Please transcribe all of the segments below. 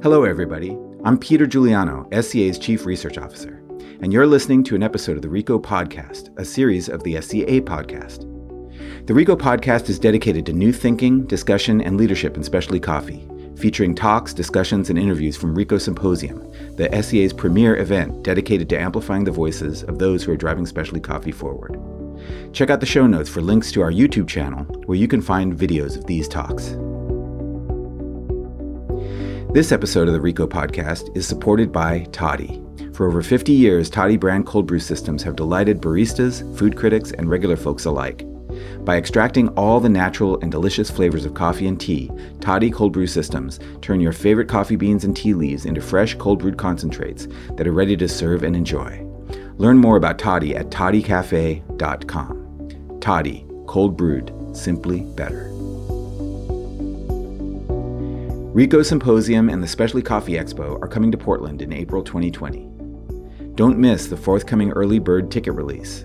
Hello, everybody. I'm Peter Giuliano, SCA's Chief Research Officer, and you're listening to an episode of the Re:co Podcast, a series of the SCA podcast. The Re:co Podcast is dedicated to new thinking, discussion, and leadership in specialty coffee, featuring talks, discussions, and interviews from Re:co Symposium, the SCA's premier event dedicated to amplifying the voices of those who are driving specialty coffee forward. Check out the show notes for links to our YouTube channel, where you can find videos of these talks. This episode of the Re:co podcast is supported by Toddy. For over 50 years, Toddy brand cold brew systems have delighted baristas, food critics, and regular folks alike. By extracting all the natural and delicious flavors of coffee and tea, Toddy cold brew systems turn your favorite coffee beans and tea leaves into fresh cold brewed concentrates that are ready to serve and enjoy. Learn more about Toddy at toddycafe.com. Toddy, cold brewed, simply better. Re:co Symposium and the Specialty Coffee Expo are coming to Portland in April 2020. Don't miss the forthcoming early bird ticket release.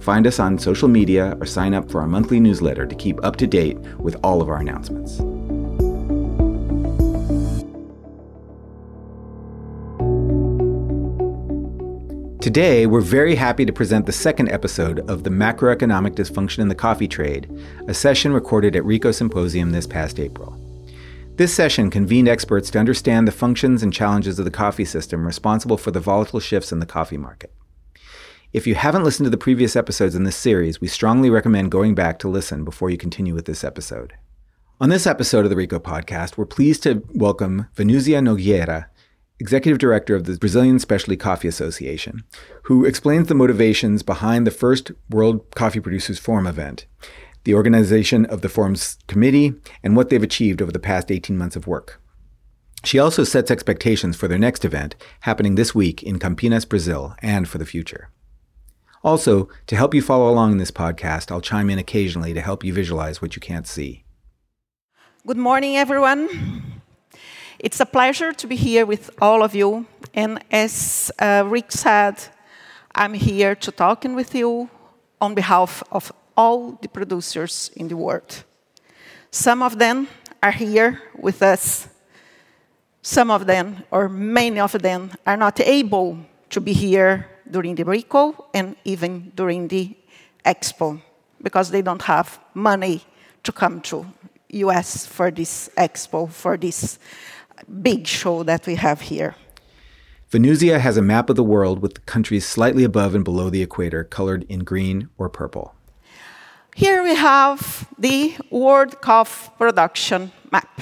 Find us on social media or sign up for our monthly newsletter to keep up to date with all of our announcements. Today, we're very happy to present the second episode of The Macroeconomic Dysfunction in the Coffee Trade, a session recorded at Re:co Symposium this past April. This session convened experts to understand the functions and challenges of the coffee system responsible for the volatile shifts in the coffee market. If you haven't listened to the previous episodes in this series, we strongly recommend going back to listen before you continue with this episode. On this episode of the Re:co podcast, we're pleased to welcome Vanusia Nogueira, Executive Director of the Brazilian Specialty Coffee Association, who explains the motivations behind the first World Coffee Producers Forum event, the organization of the forum's committee, and what they've achieved over the past 18 months of work. She also sets expectations for their next event, happening this week in Campinas, Brazil, and for the future. Also, to help you follow along in this podcast, I'll chime in occasionally to help you visualize what you can't see. Good morning, everyone. It's a pleasure to be here with all of you. And as uh, Rick said, I'm here to talking with you on behalf of all the producers in the world. Some of them are here with us. Some of them, or many of them, are not able to be here during the Re:co and even during the Expo because they don't have money to come to US for this Expo, for this big show that we have here. Vanusia has a map of the world with countries slightly above and below the equator colored in green or purple. Here we have the world coffee production map.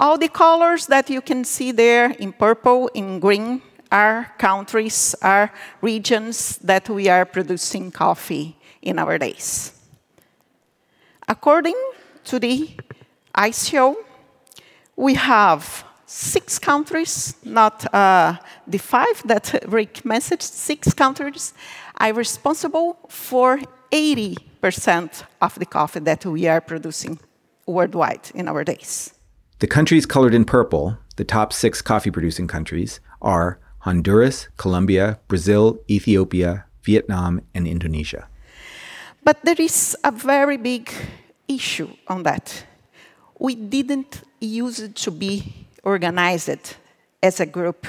All the colors that you can see there in purple, in green, are countries, are regions that we are producing coffee in our days. According to the ICO, we have six countries, not uh, the five that Rick messaged, six countries are responsible for 80% of the coffee that we are producing worldwide in our days. The countries colored in purple, the top six coffee producing countries, are Honduras, Colombia, Brazil, Ethiopia, Vietnam, and Indonesia. But there is a very big issue on that. We didn't use it to be organized as a group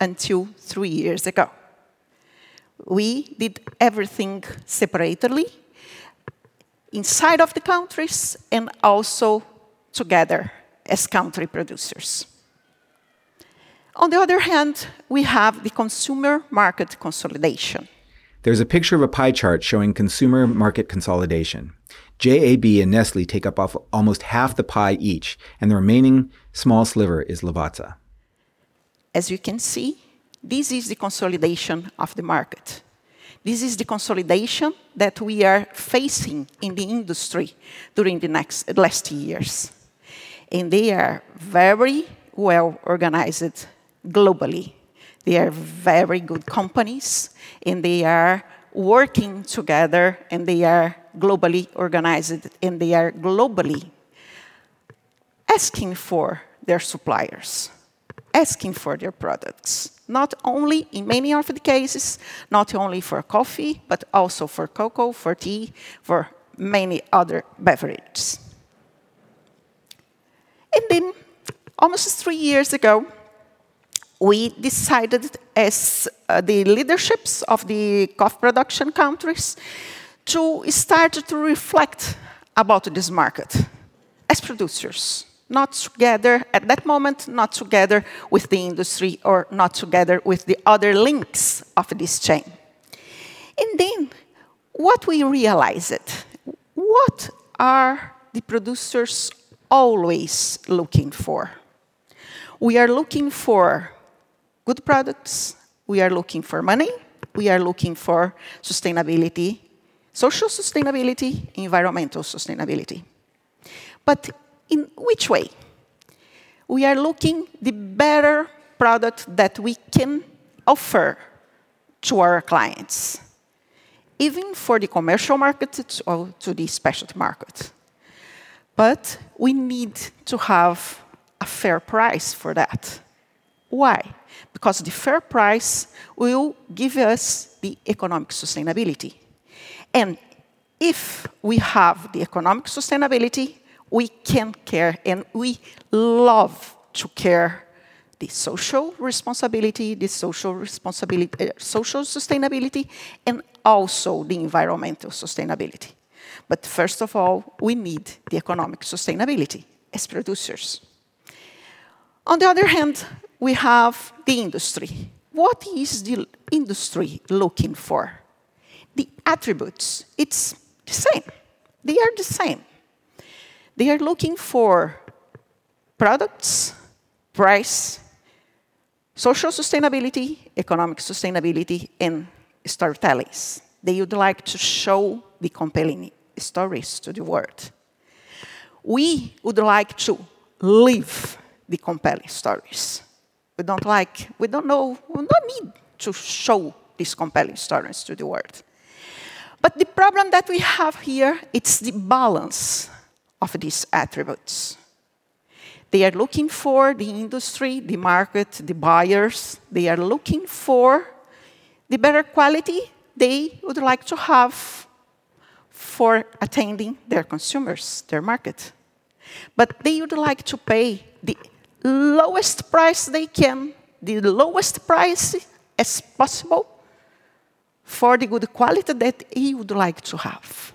until three years ago. We did everything separately inside of the countries and also together as country producers. On the other hand, we have the consumer market consolidation. There's a picture of a pie chart showing consumer market consolidation. JAB and Nestle take up almost half the pie each, and the remaining small sliver is Lavazza. As you can see, this is the consolidation of the market. This is the consolidation that we are facing in the industry during the next, last years. And they are very well organized globally. They are very good companies, and they are working together, and they are globally organized, and they are globally asking for their suppliers, asking for their products. Not only, in many of the cases, not only for coffee, but also for cocoa, for tea, for many other beverages. And then almost three years ago, we decided as uh, the leaderships of the coffee production countries to start to reflect about this market as producers, not together at that moment, not together with the industry or not together with the other links of this chain. And then what we realized, what are the producers always looking for? We are looking for good products, we are looking for money, we are looking for sustainability, social sustainability, environmental sustainability. But in which way? We are looking the better product that we can offer to our clients, even for the commercial market or to the specialty market. But we need to have a fair price for that. Why? Because the fair price will give us the economic sustainability. And if we have the economic sustainability, we can care and we love to care the social responsibility, the social responsibility, uh, social sustainability, and also the environmental sustainability. But first of all, we need the economic sustainability as producers. On the other hand, we have the industry. What is the industry looking for? The attributes, it's the same. They are the same. They are looking for products, price, social sustainability, economic sustainability, and storytelling. They would like to show the compelling stories to the world. We would like to live the compelling stories. We don't like, we don't know, we don't need to show these compelling stories to the world. But the problem that we have here, it's the balance of these attributes. They are looking for the industry, the market, the buyers. They are looking for the better quality they would like to have for attending their consumers, their market. But they would like to pay the lowest price they can, the lowest price as possible for the good quality that he would like to have.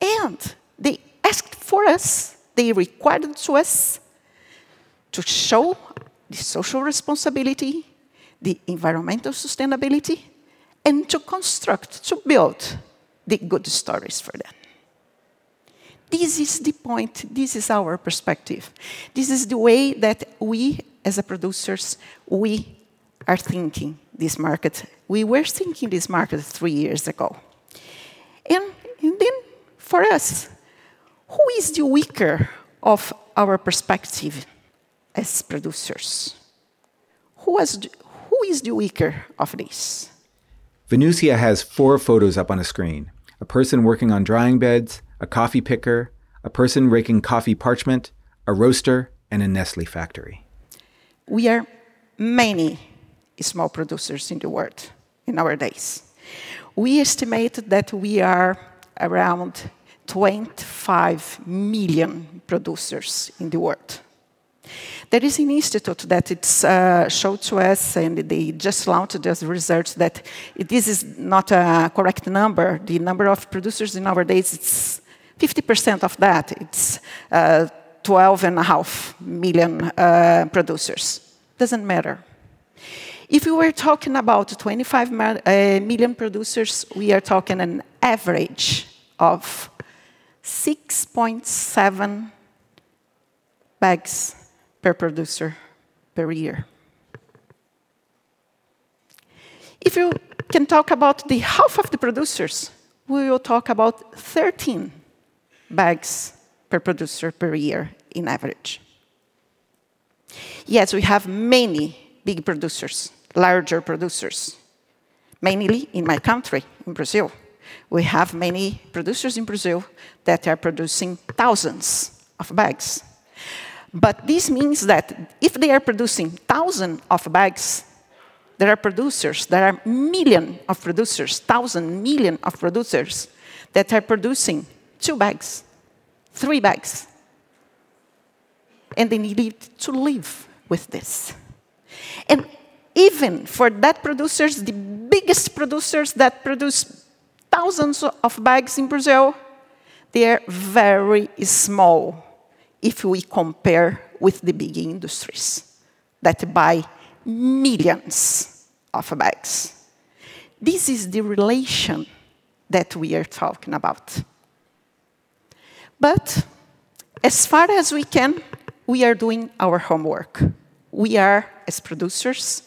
And they asked for us, they required to us to show the social responsibility, the environmental sustainability, and to construct, to build the good stories for them. This is the point, this is our perspective. This is the way that we, as a producers, we are thinking this market. We were thinking this market three years ago. And, and then, for us, who is the weaker of our perspective as producers? Who, has, who is the weaker of this? Vanusia has four photos up on a screen a person working on drying beds, a coffee picker, a person raking coffee parchment, a roaster, and a Nestle factory. We are many small producers in the world in our days. We estimate that we are around 25 million producers in the world. There is an institute that it's uh, showed to us, and they just launched this research that this is not a correct number. The number of producers in our days, it's 50% of that. It's uh, 12 and a half million uh, producers. Doesn't matter. If we were talking about 25 uh, producers, we are talking an average of 6.7 bags per producer per year. If you can talk about the half of the producers, we will talk about 13 bags per producer per year in average. Yes, we have many big producers, larger producers, mainly in my country, in Brazil. We have many producers in Brazil that are producing thousands of bags. But this means that if they are producing thousands of bags, there are producers, there are million of producers, thousand million of producers that are producing two bags, three bags. and they need to live with this. And even for that producers, the biggest producers that produce thousands of bags in Brazil, they're very small if we compare with the big industries that buy millions of bags. This is the relation that we are talking about. But as far as we can, we are doing our homework. We are, as producers,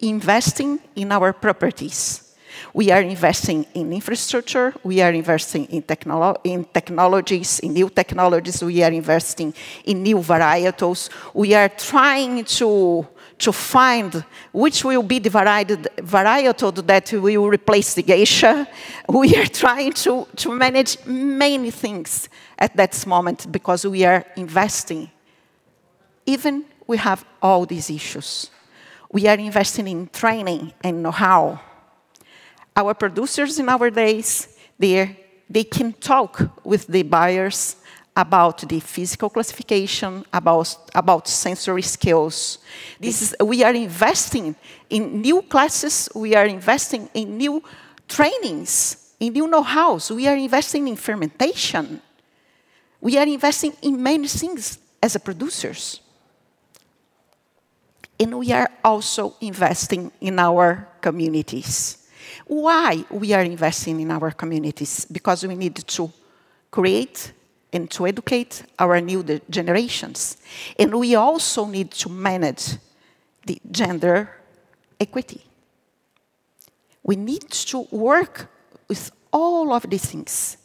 investing in our properties. We are investing in infrastructure, we are investing in, technolo in technologies, in new technologies, we are investing in new varietals. We are trying to to find which will be the varietal that will replace the geisha. We are trying to, to manage many things at that moment because we are investing. Even we have all these issues. We are investing in training and know-how. Our producers in our days, they can talk with the buyers about the physical classification, about, about sensory skills. This is, we are investing in new classes, we are investing in new trainings, in new know-hows, we are investing in fermentation. We are investing in many things as producers. And we are also investing in our communities. Why we are investing in our communities? Because we need to create and to educate our new generations. And we also need to manage the gender equity. We need to work with all of these things.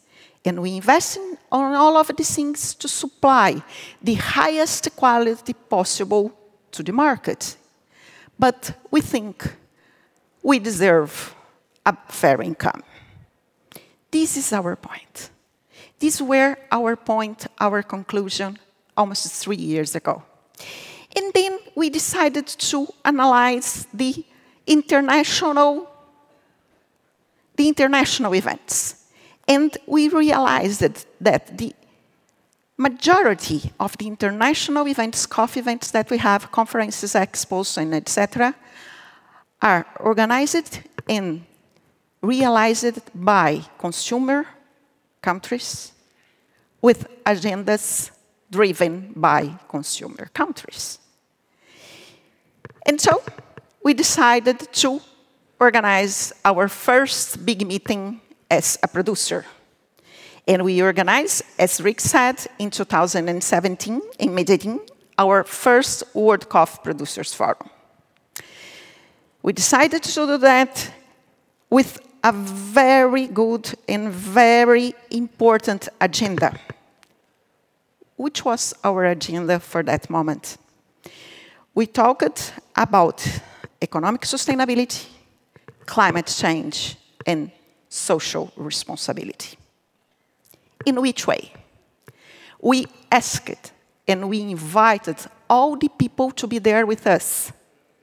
And we invest in, on all of these things to supply the highest quality possible to the market. But we think we deserve fair income. This is our point. These were our point, our conclusion, almost three years ago. And then we decided to analyze the international, the international events. And we realized that, that the majority of the international events, coffee events that we have, conferences, expos, and etc., are organized and realized by consumer countries with agendas driven by consumer countries. And so we decided to organize our first big meeting as a producer. And we organized, as Rick said, in 2017 in Medellin, our first World Coffee Producers Forum. We decided to do that with a very good and very important agenda. Which was our agenda for that moment? We talked about economic sustainability, climate change, and social responsibility. In which way? We asked and we invited all the people to be there with us,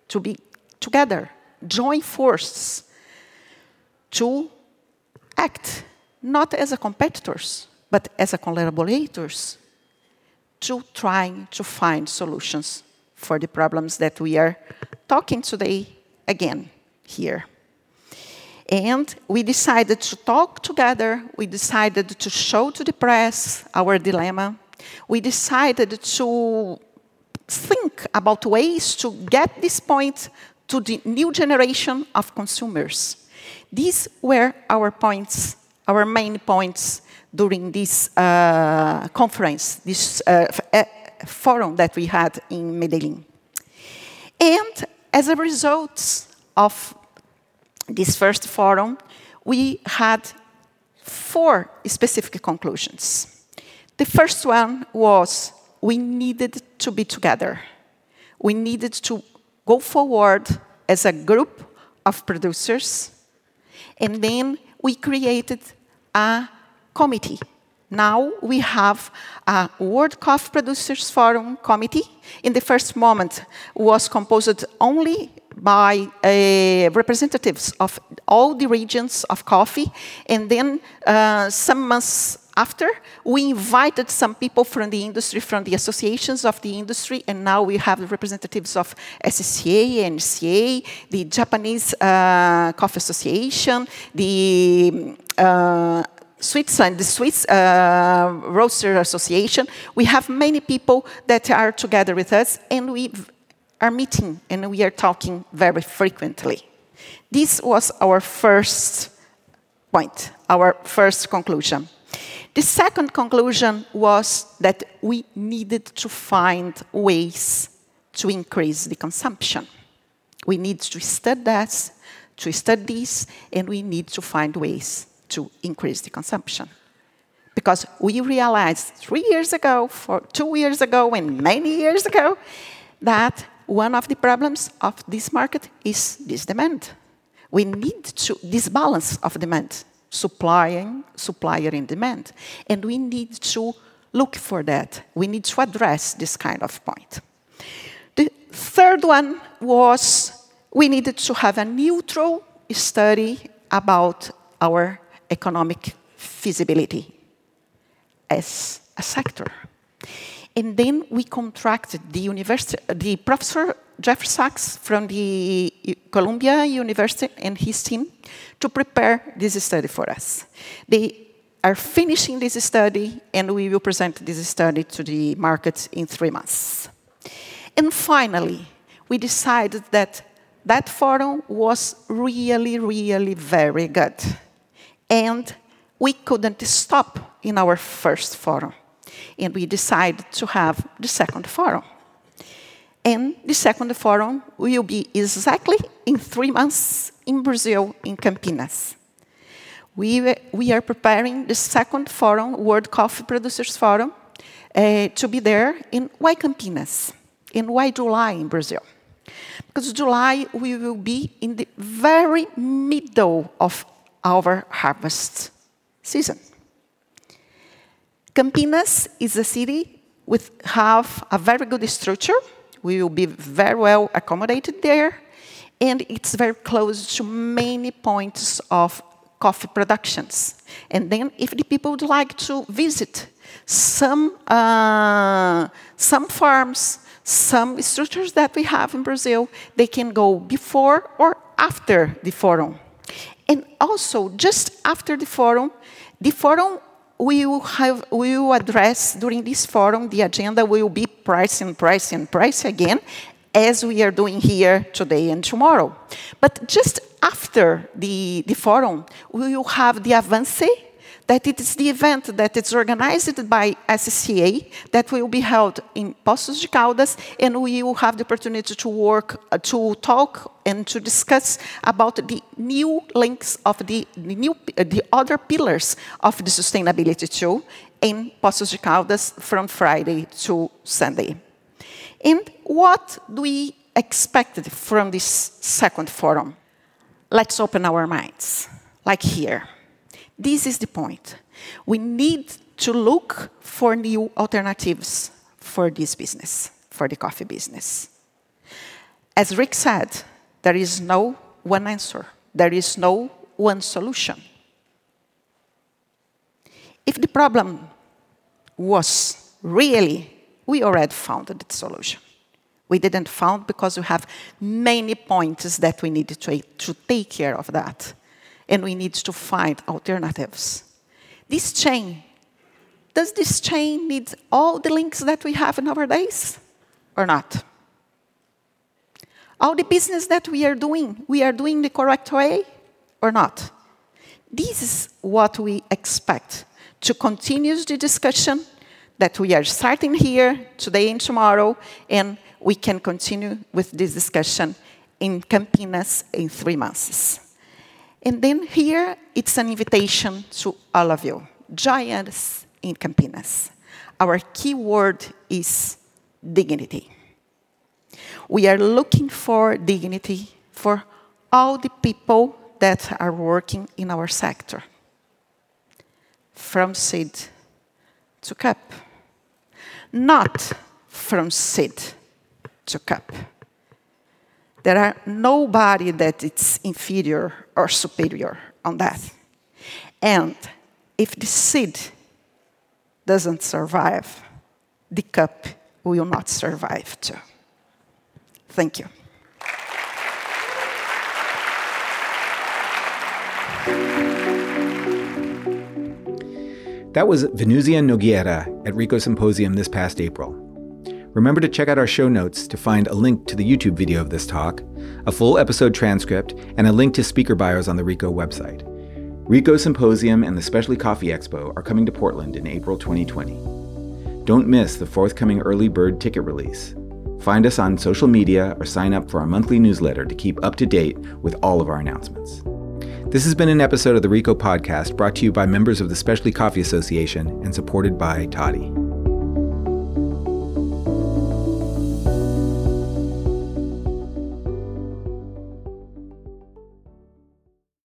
to be together, join forces, to act not as competitors, but as collaborators, to trying to find solutions for the problems that we are talking today again here. And we decided to talk together, we decided to show to the press our dilemma, we decided to think about ways to get this point to the new generation of consumers. These were our points, our main points during this uh, conference, this uh, uh, forum that we had in Medellin. And as a result of this first forum, we had four specific conclusions. The first one was we needed to be together. We needed to go forward as a group of producers and then we created a committee. Now we have a World Coffee Producers Forum committee. In the first moment, was composed only by uh, representatives of all the regions of coffee, and then uh, some months after, we invited some people from the industry, from the associations of the industry, and now we have representatives of SCA, NCA, the Japanese uh, Coffee Association, the uh, Switzerland, the Swiss uh, Roaster Association. We have many people that are together with us, and we are meeting and we are talking very frequently. This was our first point, our first conclusion. The second conclusion was that we needed to find ways to increase the consumption. We need to study that, to study this, and we need to find ways to increase the consumption. Because we realized three years ago, two years ago, and many years ago, that one of the problems of this market is this demand. We need to this balance of demand supplying, supplier in demand. And we need to look for that. We need to address this kind of point. The third one was we needed to have a neutral study about our economic feasibility as a sector. And then we contracted the university, the professor Jeff Sachs from the Columbia University and his team to prepare this study for us. They are finishing this study, and we will present this study to the market in three months. And finally, we decided that that forum was really, really very good. And we couldn't stop in our first forum. And we decided to have the second forum. And the second forum will be exactly in three months in Brazil, in Campinas. We, we are preparing the second forum, World Coffee Producers Forum, uh, to be there in why Campinas? In why July in Brazil? Because July we will be in the very middle of our harvest season. Campinas is a city with have a very good structure we will be very well accommodated there, and it's very close to many points of coffee productions. And then if the people would like to visit some, uh, some farms, some structures that we have in Brazil, they can go before or after the forum. And also, just after the forum, the forum we will, have, we will address during this forum, the agenda will be price and price and price again, as we are doing here today and tomorrow. But just after the, the forum, we will have the Avance that it is the event that is organized by SCA that will be held in Poços de Caldas, and we will have the opportunity to work, uh, to talk and to discuss about the new links of the, the new, uh, the other pillars of the sustainability too in Poços de Caldas from Friday to Sunday. And what do we expect from this second forum? Let's open our minds, like here. This is the point. We need to look for new alternatives for this business, for the coffee business. As Rick said, there is no one answer, there is no one solution. If the problem was really, we already found the solution. We didn't found because we have many points that we needed to, to take care of that and we need to find alternatives. This chain, does this chain need all the links that we have nowadays or not? All the business that we are doing, we are doing the correct way or not? This is what we expect to continue the discussion that we are starting here today and tomorrow, and we can continue with this discussion in Campinas in three months. And then here, it's an invitation to all of you. giants in Campinas. Our key word is dignity. We are looking for dignity for all the people that are working in our sector, from seed to cup, not from seed to cup. There are nobody that is inferior or superior on that. And if the seed doesn't survive, the cup will not survive too. Thank you. That was Vanusia Nogueira at Re:co Symposium this past April. Remember to check out our show notes to find a link to the YouTube video of this talk, a full episode transcript, and a link to speaker bios on the Re:co website. Re:co Symposium and the Specialty Coffee Expo are coming to Portland in April 2020. Don't miss the forthcoming early bird ticket release. Find us on social media or sign up for our monthly newsletter to keep up to date with all of our announcements. This has been an episode of the Re:co podcast brought to you by members of the Specialty Coffee Association and supported by Toddy.